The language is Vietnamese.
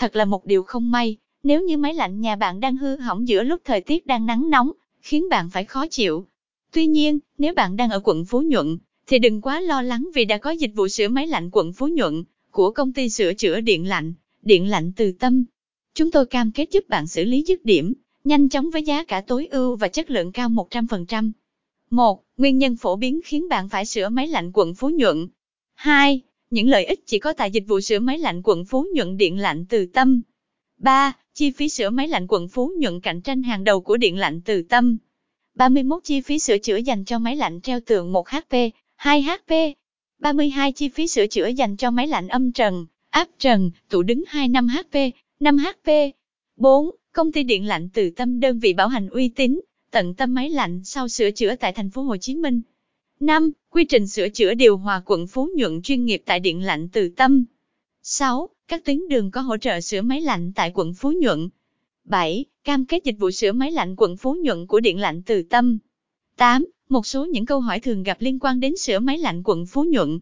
Thật là một điều không may, nếu như máy lạnh nhà bạn đang hư hỏng giữa lúc thời tiết đang nắng nóng, khiến bạn phải khó chịu. Tuy nhiên, nếu bạn đang ở quận Phú Nhuận, thì đừng quá lo lắng vì đã có dịch vụ sửa máy lạnh quận Phú Nhuận của công ty sửa chữa điện lạnh, điện lạnh từ tâm. Chúng tôi cam kết giúp bạn xử lý dứt điểm, nhanh chóng với giá cả tối ưu và chất lượng cao 100%. 1. Nguyên nhân phổ biến khiến bạn phải sửa máy lạnh quận Phú Nhuận. 2. Những lợi ích chỉ có tại dịch vụ sửa máy lạnh quận Phú Nhuận điện lạnh từ tâm. 3. Chi phí sửa máy lạnh quận Phú Nhuận cạnh tranh hàng đầu của điện lạnh từ tâm. 31. Chi phí sửa chữa dành cho máy lạnh treo tường 1 HP, 2 HP. 32. Chi phí sửa chữa dành cho máy lạnh âm trần, áp trần, tủ đứng 25 HP, 5 HP. 4. Công ty điện lạnh từ tâm đơn vị bảo hành uy tín, tận tâm máy lạnh sau sửa chữa tại thành phố Hồ Chí Minh. 5. Quy trình sửa chữa điều hòa quận Phú Nhuận chuyên nghiệp tại điện lạnh từ tâm. 6. Các tuyến đường có hỗ trợ sửa máy lạnh tại quận Phú Nhuận. 7. Cam kết dịch vụ sửa máy lạnh quận Phú Nhuận của điện lạnh từ tâm. 8. Một số những câu hỏi thường gặp liên quan đến sửa máy lạnh quận Phú Nhuận.